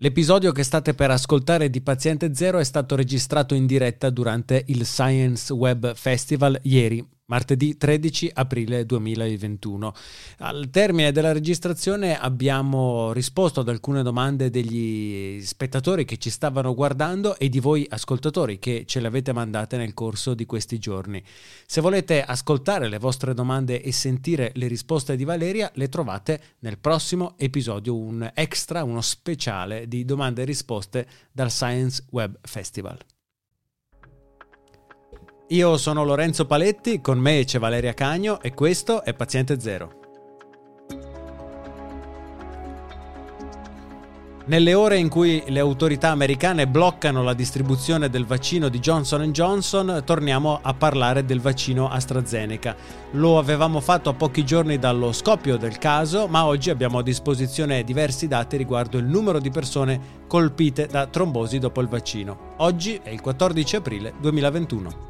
L'episodio che state per ascoltare di Paziente Zero è stato registrato in diretta durante il Science Web Festival ieri, martedì 13 aprile 2021. Al termine della registrazione abbiamo risposto ad alcune domande degli spettatori che ci stavano guardando e di voi ascoltatori che ce le avete mandate nel corso di questi giorni. Se volete ascoltare le vostre domande e sentire le risposte di Valeria, le trovate nel prossimo episodio, un extra, uno speciale di domande e risposte dal Science Web Festival. Io sono Lorenzo Paletti, con me c'è Valeria Cagno e questo è Paziente Zero. Nelle ore in cui le autorità americane bloccano la distribuzione del vaccino di Johnson Johnson, torniamo a parlare del vaccino AstraZeneca. Lo avevamo fatto a pochi giorni dallo scoppio del caso, ma oggi abbiamo a disposizione diversi dati riguardo il numero di persone colpite da trombosi dopo il vaccino. Oggi è il 14 aprile 2021.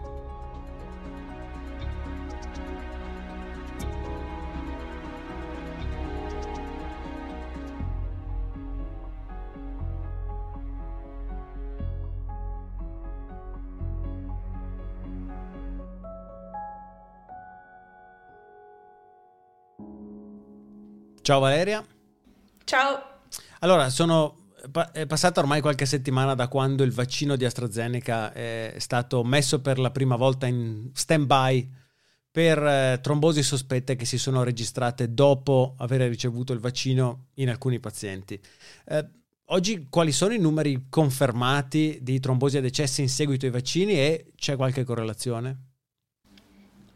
Ciao Valeria. Ciao. Allora, sono è passata ormai qualche settimana da quando il vaccino di AstraZeneca è stato messo per la prima volta in stand-by per eh, trombosi sospette che si sono registrate dopo aver ricevuto il vaccino in alcuni pazienti. Eh, oggi quali sono i numeri confermati di trombosi e decessi in seguito ai vaccini e c'è qualche correlazione?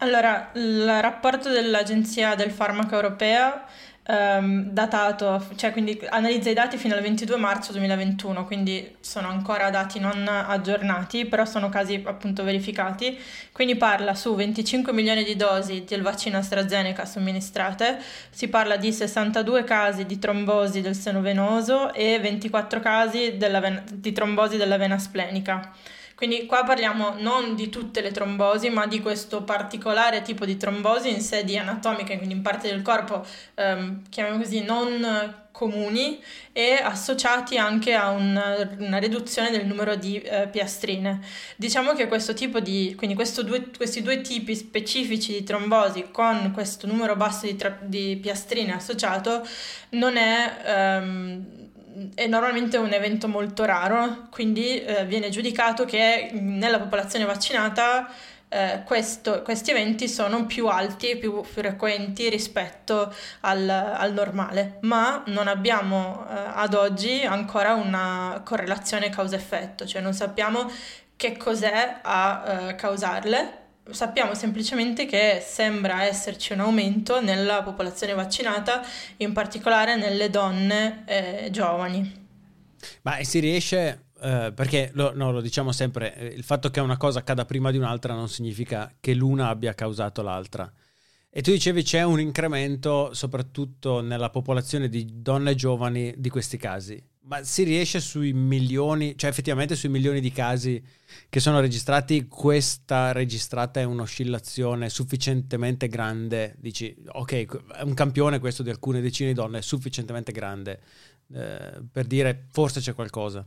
Allora, il rapporto dell'Agenzia del Farmaco Europea um, datato, cioè quindi analizza i dati fino al 22 marzo 2021, quindi sono ancora dati non aggiornati, però sono casi appunto verificati. Quindi parla su 25 milioni di dosi del vaccino AstraZeneca somministrate, si parla di 62 casi di trombosi del seno venoso e 24 casi ven- di trombosi della vena splenica. Quindi qua parliamo non di tutte le trombosi, ma di questo particolare tipo di trombosi in sedi anatomiche, quindi in parte del corpo, ehm, chiamiamo così, non comuni e associati anche a una, una riduzione del numero di eh, piastrine. Diciamo che questo tipo di, quindi due, questi due tipi specifici di trombosi con questo numero basso di, tra, di piastrine associato non è... Ehm, è normalmente un evento molto raro, quindi eh, viene giudicato che nella popolazione vaccinata eh, questo, questi eventi sono più alti e più frequenti rispetto al, al normale, ma non abbiamo eh, ad oggi ancora una correlazione causa-effetto, cioè non sappiamo che cos'è a eh, causarle sappiamo semplicemente che sembra esserci un aumento nella popolazione vaccinata, in particolare nelle donne eh, giovani. Ma si riesce, eh, perché lo, no, lo, diciamo sempre, eh, il fatto che una cosa accada prima di un'altra non significa che l'una abbia causato l'altra. E tu dicevi c'è un incremento soprattutto nella popolazione di donne giovani di questi casi. Ma si riesce sui milioni, cioè effettivamente sui milioni di casi che sono registrati, questa registrata è un'oscillazione sufficientemente grande, dici ok, è un campione questo di alcune decine di donne, è sufficientemente grande eh, per dire forse c'è qualcosa.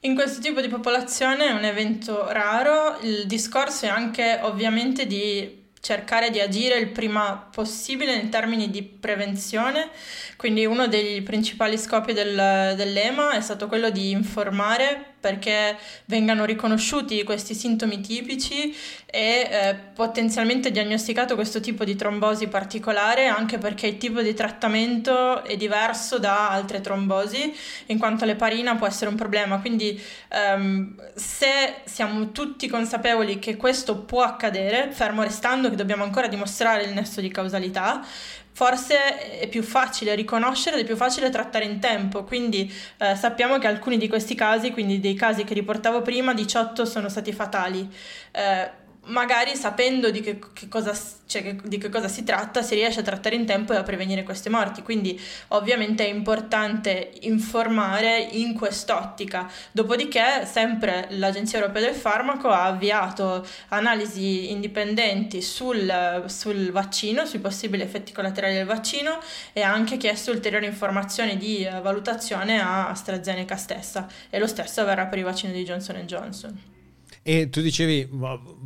In questo tipo di popolazione è un evento raro, il discorso è anche ovviamente di cercare di agire il prima possibile in termini di prevenzione, quindi uno dei principali scopi del, dell'EMA è stato quello di informare perché vengano riconosciuti questi sintomi tipici e eh, potenzialmente diagnosticato questo tipo di trombosi particolare anche perché il tipo di trattamento è diverso da altre trombosi in quanto l'eparina può essere un problema. Quindi ehm, se siamo tutti consapevoli che questo può accadere fermo restando che dobbiamo ancora dimostrare il nesso di causalità forse è più facile riconoscere ed è più facile trattare in tempo. Quindi eh, sappiamo che alcuni di questi casi, quindi dei casi che riportavo prima, 18 sono stati fatali. Eh, magari sapendo di che, che cosa, cioè di che cosa si tratta si riesce a trattare in tempo e a prevenire queste morti. Quindi ovviamente è importante informare in quest'ottica. Dopodiché sempre l'Agenzia Europea del Farmaco ha avviato analisi indipendenti sul, sul vaccino, sui possibili effetti collaterali del vaccino e ha anche chiesto ulteriori informazioni di eh, valutazione a AstraZeneca stessa e lo stesso avverrà per i vaccini di Johnson Johnson. E tu dicevi,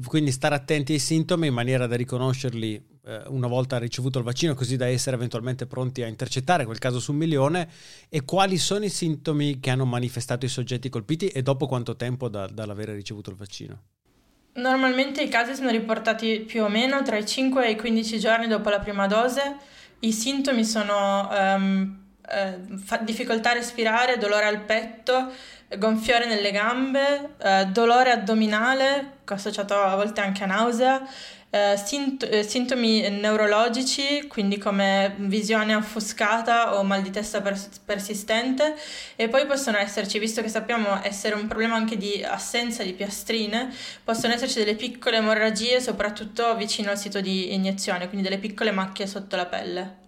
quindi stare attenti ai sintomi in maniera da riconoscerli eh, una volta ricevuto il vaccino, così da essere eventualmente pronti a intercettare quel caso su un milione. E quali sono i sintomi che hanno manifestato i soggetti colpiti e dopo quanto tempo da, dall'avere ricevuto il vaccino? Normalmente i casi sono riportati più o meno tra i 5 e i 15 giorni dopo la prima dose. I sintomi sono um, eh, difficoltà a respirare, dolore al petto, gonfiore nelle gambe, eh, dolore addominale, associato a volte anche a nausea, eh, sint- eh, sintomi neurologici, quindi come visione offuscata o mal di testa pers- persistente, e poi possono esserci, visto che sappiamo essere un problema anche di assenza di piastrine, possono esserci delle piccole emorragie, soprattutto vicino al sito di iniezione, quindi delle piccole macchie sotto la pelle.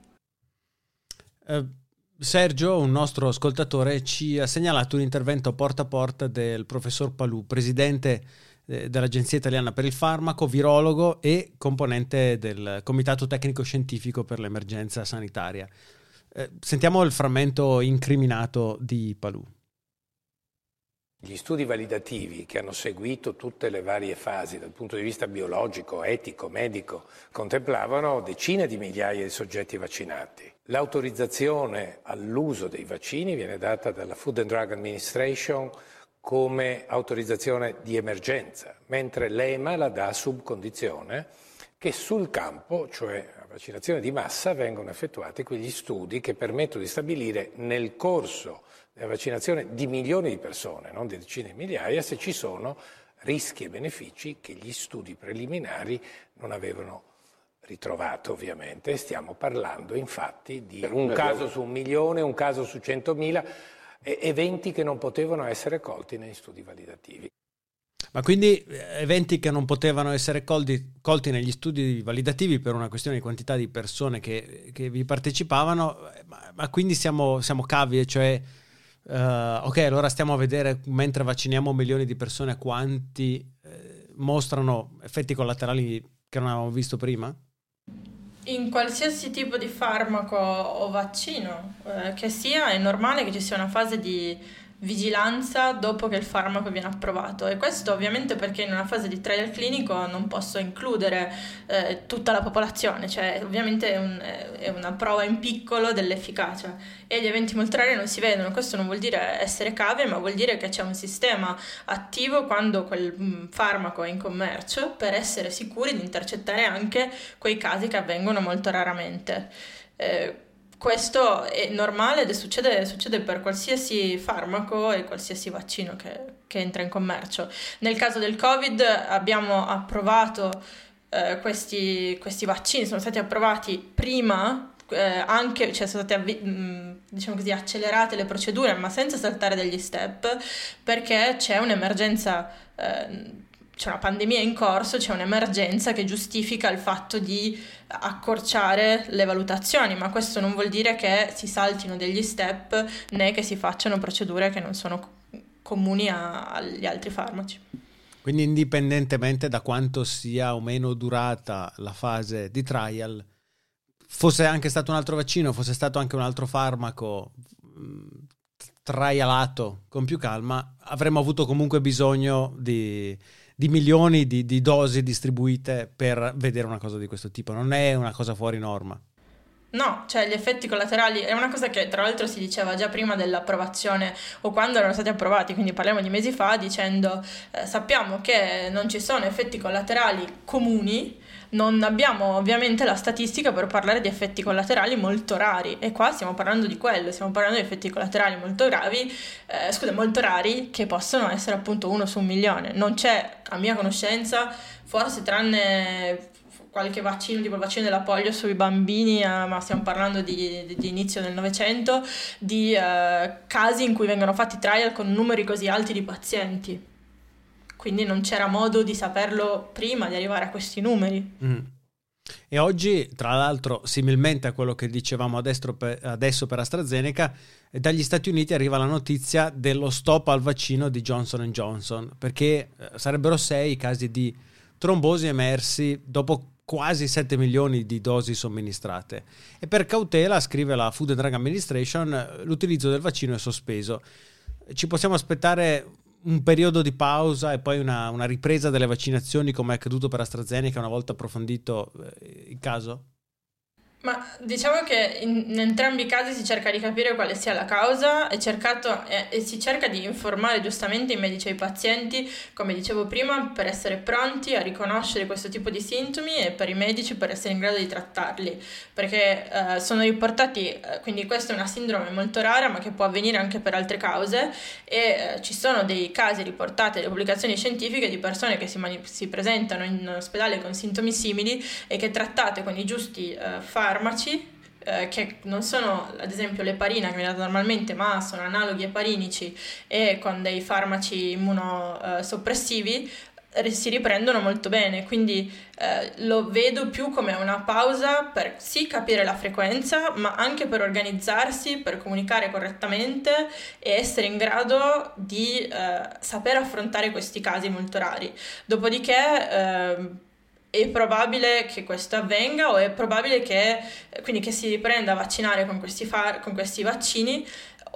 Uh Sergio, un nostro ascoltatore, ci ha segnalato un intervento porta a porta del professor Palù, presidente eh, dell'Agenzia Italiana per il Farmaco, virologo e componente del Comitato Tecnico Scientifico per l'Emergenza Sanitaria. Eh, sentiamo il frammento incriminato di Palù. Gli studi validativi che hanno seguito tutte le varie fasi dal punto di vista biologico, etico, medico, contemplavano decine di migliaia di soggetti vaccinati. L'autorizzazione all'uso dei vaccini viene data dalla Food and Drug Administration come autorizzazione di emergenza, mentre l'EMA la dà sub condizione che sul campo, cioè a vaccinazione di massa, vengono effettuati quegli studi che permettono di stabilire nel corso della vaccinazione di milioni di persone, non di decine di migliaia, se ci sono rischi e benefici che gli studi preliminari non avevano ritrovato ovviamente, stiamo parlando infatti di un caso su un milione, un caso su centomila, eventi che non potevano essere colti negli studi validativi. Ma quindi eh, eventi che non potevano essere colti, colti, negli studi validativi per una questione di quantità di persone che, che vi partecipavano, eh, ma, ma quindi siamo, siamo cavi, cioè uh, ok, allora stiamo a vedere mentre vacciniamo milioni di persone quanti eh, mostrano effetti collaterali che non avevamo visto prima? In qualsiasi tipo di farmaco o vaccino eh, che sia, è normale che ci sia una fase di vigilanza dopo che il farmaco viene approvato. E questo ovviamente perché in una fase di trial clinico non posso includere eh, tutta la popolazione, cioè ovviamente è, un, è, una prova in piccolo dell'efficacia. E gli eventi molto rari non si vedono, questo non vuol dire essere cave ma vuol dire che c'è un sistema attivo quando quel mm, farmaco è in commercio per essere sicuri di intercettare anche quei casi che avvengono molto raramente. Eh, questo è normale ed succede, succede, per qualsiasi farmaco e qualsiasi vaccino che, che, entra in commercio. Nel caso del Covid abbiamo approvato eh, questi, questi, vaccini, sono stati approvati prima, eh, anche, cioè sono state avvi- mm, diciamo così, accelerate le procedure, ma senza saltare degli step, perché c'è un'emergenza. Eh, c'è una pandemia in corso, c'è un'emergenza che giustifica il fatto di accorciare le valutazioni, ma questo non vuol dire che si saltino degli step né che si facciano procedure che non sono comuni a, agli altri farmaci. Quindi indipendentemente da quanto sia o meno durata la fase di trial, fosse anche stato un altro vaccino, fosse stato anche un altro farmaco trialato con più calma, avremmo avuto comunque bisogno di di milioni di, di dosi distribuite per vedere una cosa di questo tipo. Non è una cosa fuori norma. No, cioè gli effetti collaterali è una cosa che tra l'altro si diceva già prima dell'approvazione o quando erano stati approvati, quindi parliamo di mesi fa, dicendo eh, sappiamo che non ci sono effetti collaterali comuni non abbiamo ovviamente la statistica per parlare di effetti collaterali molto rari e qua stiamo parlando di quello, stiamo parlando di effetti collaterali molto gravi, eh, scusa, molto rari che possono essere appunto uno su un milione. Non c'è, a mia conoscenza, forse tranne qualche vaccino, tipo il vaccino della polio sui bambini, eh, ma stiamo parlando di, di, di inizio del Novecento, di eh, casi in cui vengono fatti trial con numeri così alti di pazienti. quindi non c'era modo di saperlo prima di arrivare a questi numeri. Mm. E oggi, tra l'altro, similmente a quello che dicevamo adesso per AstraZeneca, dagli Stati Uniti arriva la notizia dello stop al vaccino di Johnson Johnson, perché eh, sarebbero sei i casi di trombosi emersi dopo quasi 7 milioni di dosi somministrate. E per cautela, scrive la Food and Drug Administration, l'utilizzo del vaccino è sospeso. Ci possiamo aspettare un periodo di pausa e poi una, una ripresa delle vaccinazioni come è accaduto per AstraZeneca una volta approfondito eh, il caso? Ma diciamo che in, in, entrambi i casi si cerca di capire quale sia la causa e, cercato, e, e, si cerca di informare giustamente i medici e i pazienti, come dicevo prima, per essere pronti a riconoscere questo tipo di sintomi e per i medici per essere in grado di trattarli, perché eh, sono riportati, eh, quindi questa è una sindrome molto rara ma che può avvenire anche per altre cause e eh, ci sono dei casi riportati delle pubblicazioni scientifiche di persone che si, mani- si presentano in ospedale con sintomi simili e che trattate con i giusti eh, farmaci farmaci eh, che non sono ad esempio l'eparina che viene data normalmente ma sono analoghi eparinici e con dei farmaci immunosoppressivi eh, si riprendono molto bene, quindi eh, lo vedo più come una pausa per sì capire la frequenza, ma anche per organizzarsi, per comunicare correttamente e essere in grado di eh, saper affrontare questi casi molto rari. Dopodiché eh, è probabile che questo avvenga o è probabile che, quindi che si riprenda a vaccinare con questi, far, con questi vaccini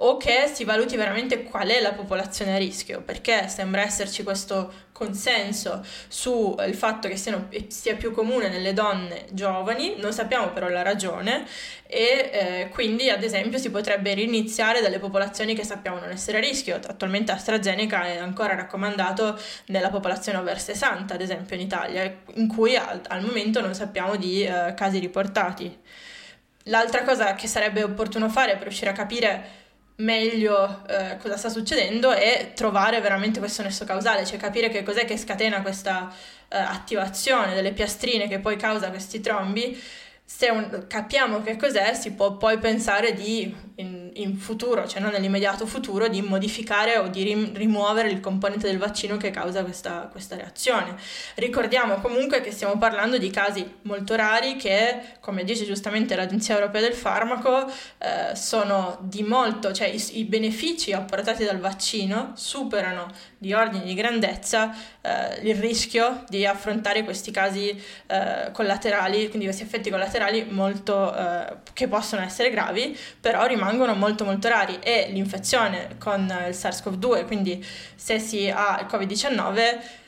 o che si valuti veramente qual è la popolazione a rischio, perché sembra esserci questo consenso sul fatto che siano, sia più comune nelle donne giovani, non sappiamo però la ragione e eh, quindi ad esempio si potrebbe riniziare dalle popolazioni che sappiamo non essere a rischio. Attualmente AstraZeneca è ancora raccomandato nella popolazione over 60, ad esempio in Italia, in cui al, al momento non sappiamo di eh, casi riportati. L'altra cosa che sarebbe opportuno fare per riuscire a capire meglio eh, cosa sta succedendo e trovare veramente questo nesso causale, cioè capire che cos'è che scatena questa eh, attivazione delle piastrine che poi causa questi trombi. Se un, capiamo che cos'è, si può poi pensare di, in, in, futuro, cioè non nell'immediato futuro, di modificare o di rim, rimuovere il componente del vaccino che causa questa, questa, reazione. Ricordiamo comunque che stiamo parlando di casi molto rari che, come dice giustamente l'Agenzia Europea del Farmaco, eh, sono di molto, cioè i, i, benefici apportati dal vaccino superano di ordine di grandezza eh, il rischio di affrontare questi casi eh, collaterali, quindi questi effetti collaterali molto, eh, che possono essere gravi, però rimangono molto molto rari e l'infezione con il SARS-CoV-2, quindi se si ha il Covid-19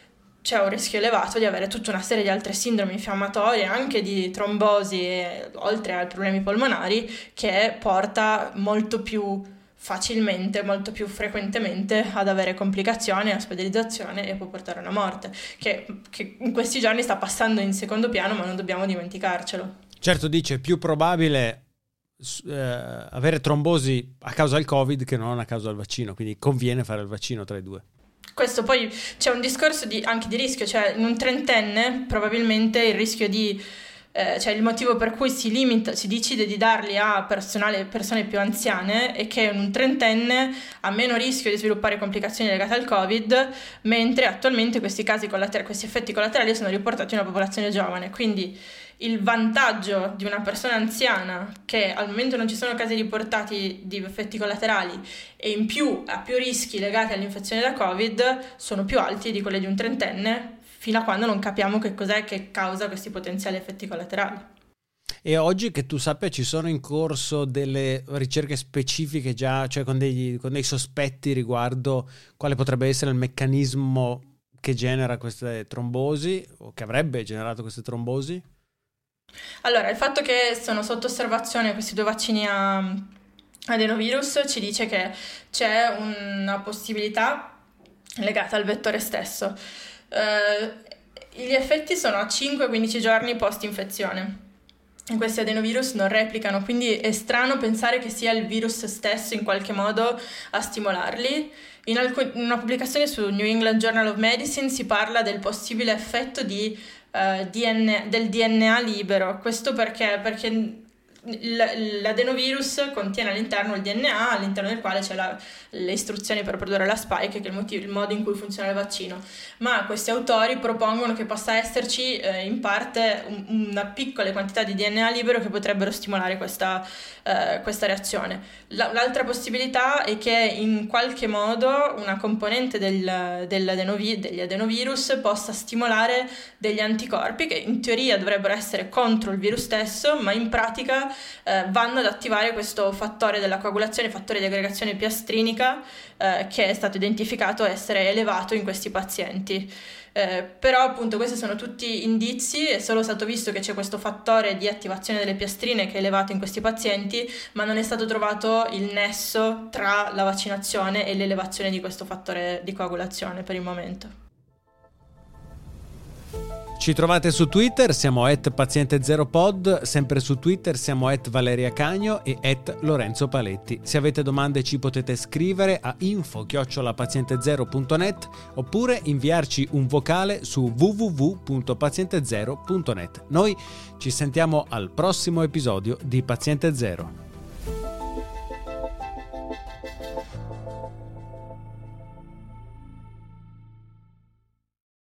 c'è un rischio elevato di avere tutta una serie di altre sindromi infiammatorie, anche di trombosi, oltre ai problemi polmonari, che porta molto più facilmente, molto più frequentemente ad avere complicazioni, ospedalizzazione e può portare a una morte, che, che in questi giorni sta passando in secondo piano, ma non dobbiamo dimenticarcelo. Certo, dice più probabile eh, avere trombosi a causa del Covid che non a causa del vaccino, quindi conviene fare il vaccino tra i due. Questo poi c'è un discorso di, anche di rischio, cioè in un trentenne probabilmente il rischio di eh, cioè il motivo per cui si limita, si decide di darli a persone più anziane è che un trentenne ha meno rischio di sviluppare complicazioni legate al Covid, mentre attualmente questi casi collaterali, questi effetti collaterali sono riportati in una popolazione giovane. Quindi il vantaggio di una persona anziana che al momento non ci sono casi riportati di effetti collaterali e in più ha più rischi legati all'infezione da Covid sono più alti di quelli di un trentenne fino a quando non capiamo che cos'è che causa questi potenziali effetti collaterali. E oggi che tu sappia ci sono in corso delle ricerche specifiche già, cioè con, degli, con dei sospetti riguardo quale potrebbe essere il meccanismo che genera queste trombosi o che avrebbe generato queste trombosi? Allora, il fatto che sono sotto osservazione questi due vaccini a adenovirus ci dice che c'è una possibilità legata al vettore stesso. Uh, gli effetti sono a 5-15 giorni post infezione. Questi adenovirus non replicano, quindi è strano pensare che sia il virus stesso in qualche modo a stimolarli. In, alc- in una pubblicazione su New England Journal of Medicine si parla del possibile effetto di uh, eh, DNA, del DNA libero. Questo perché? Perché l'adenovirus contiene all'interno il DNA, all'interno del quale c'è la, le istruzioni per produrre la spike, che è il, motivo, il, modo in cui funziona il vaccino. Ma questi autori propongono che possa esserci eh, in parte un, una piccola quantità di DNA libero che potrebbero stimolare questa, eh, questa reazione. La, l'altra possibilità è che in qualche modo una componente del, dell'adenovi, degli adenovirus possa stimolare degli anticorpi che in teoria dovrebbero essere contro il virus stesso, ma in pratica eh, vanno ad attivare questo fattore della coagulazione, fattore di aggregazione piastrinica, eh, che è stato identificato essere elevato in questi pazienti. Eh, però appunto questi sono tutti indizi, è solo stato visto che c'è questo fattore di attivazione delle piastrine che è elevato in questi pazienti, ma non è stato trovato il nesso tra la vaccinazione e l'elevazione di questo fattore di coagulazione per il momento. Ci trovate su Twitter, siamo at paziente0pod, sempre su Twitter siamo at Valeria Cagno e at Lorenzo Paletti. Se avete domande ci potete scrivere a info-paziente0.net oppure inviarci un vocale su www.paziente0.net. Noi ci sentiamo al prossimo episodio di Paziente Zero.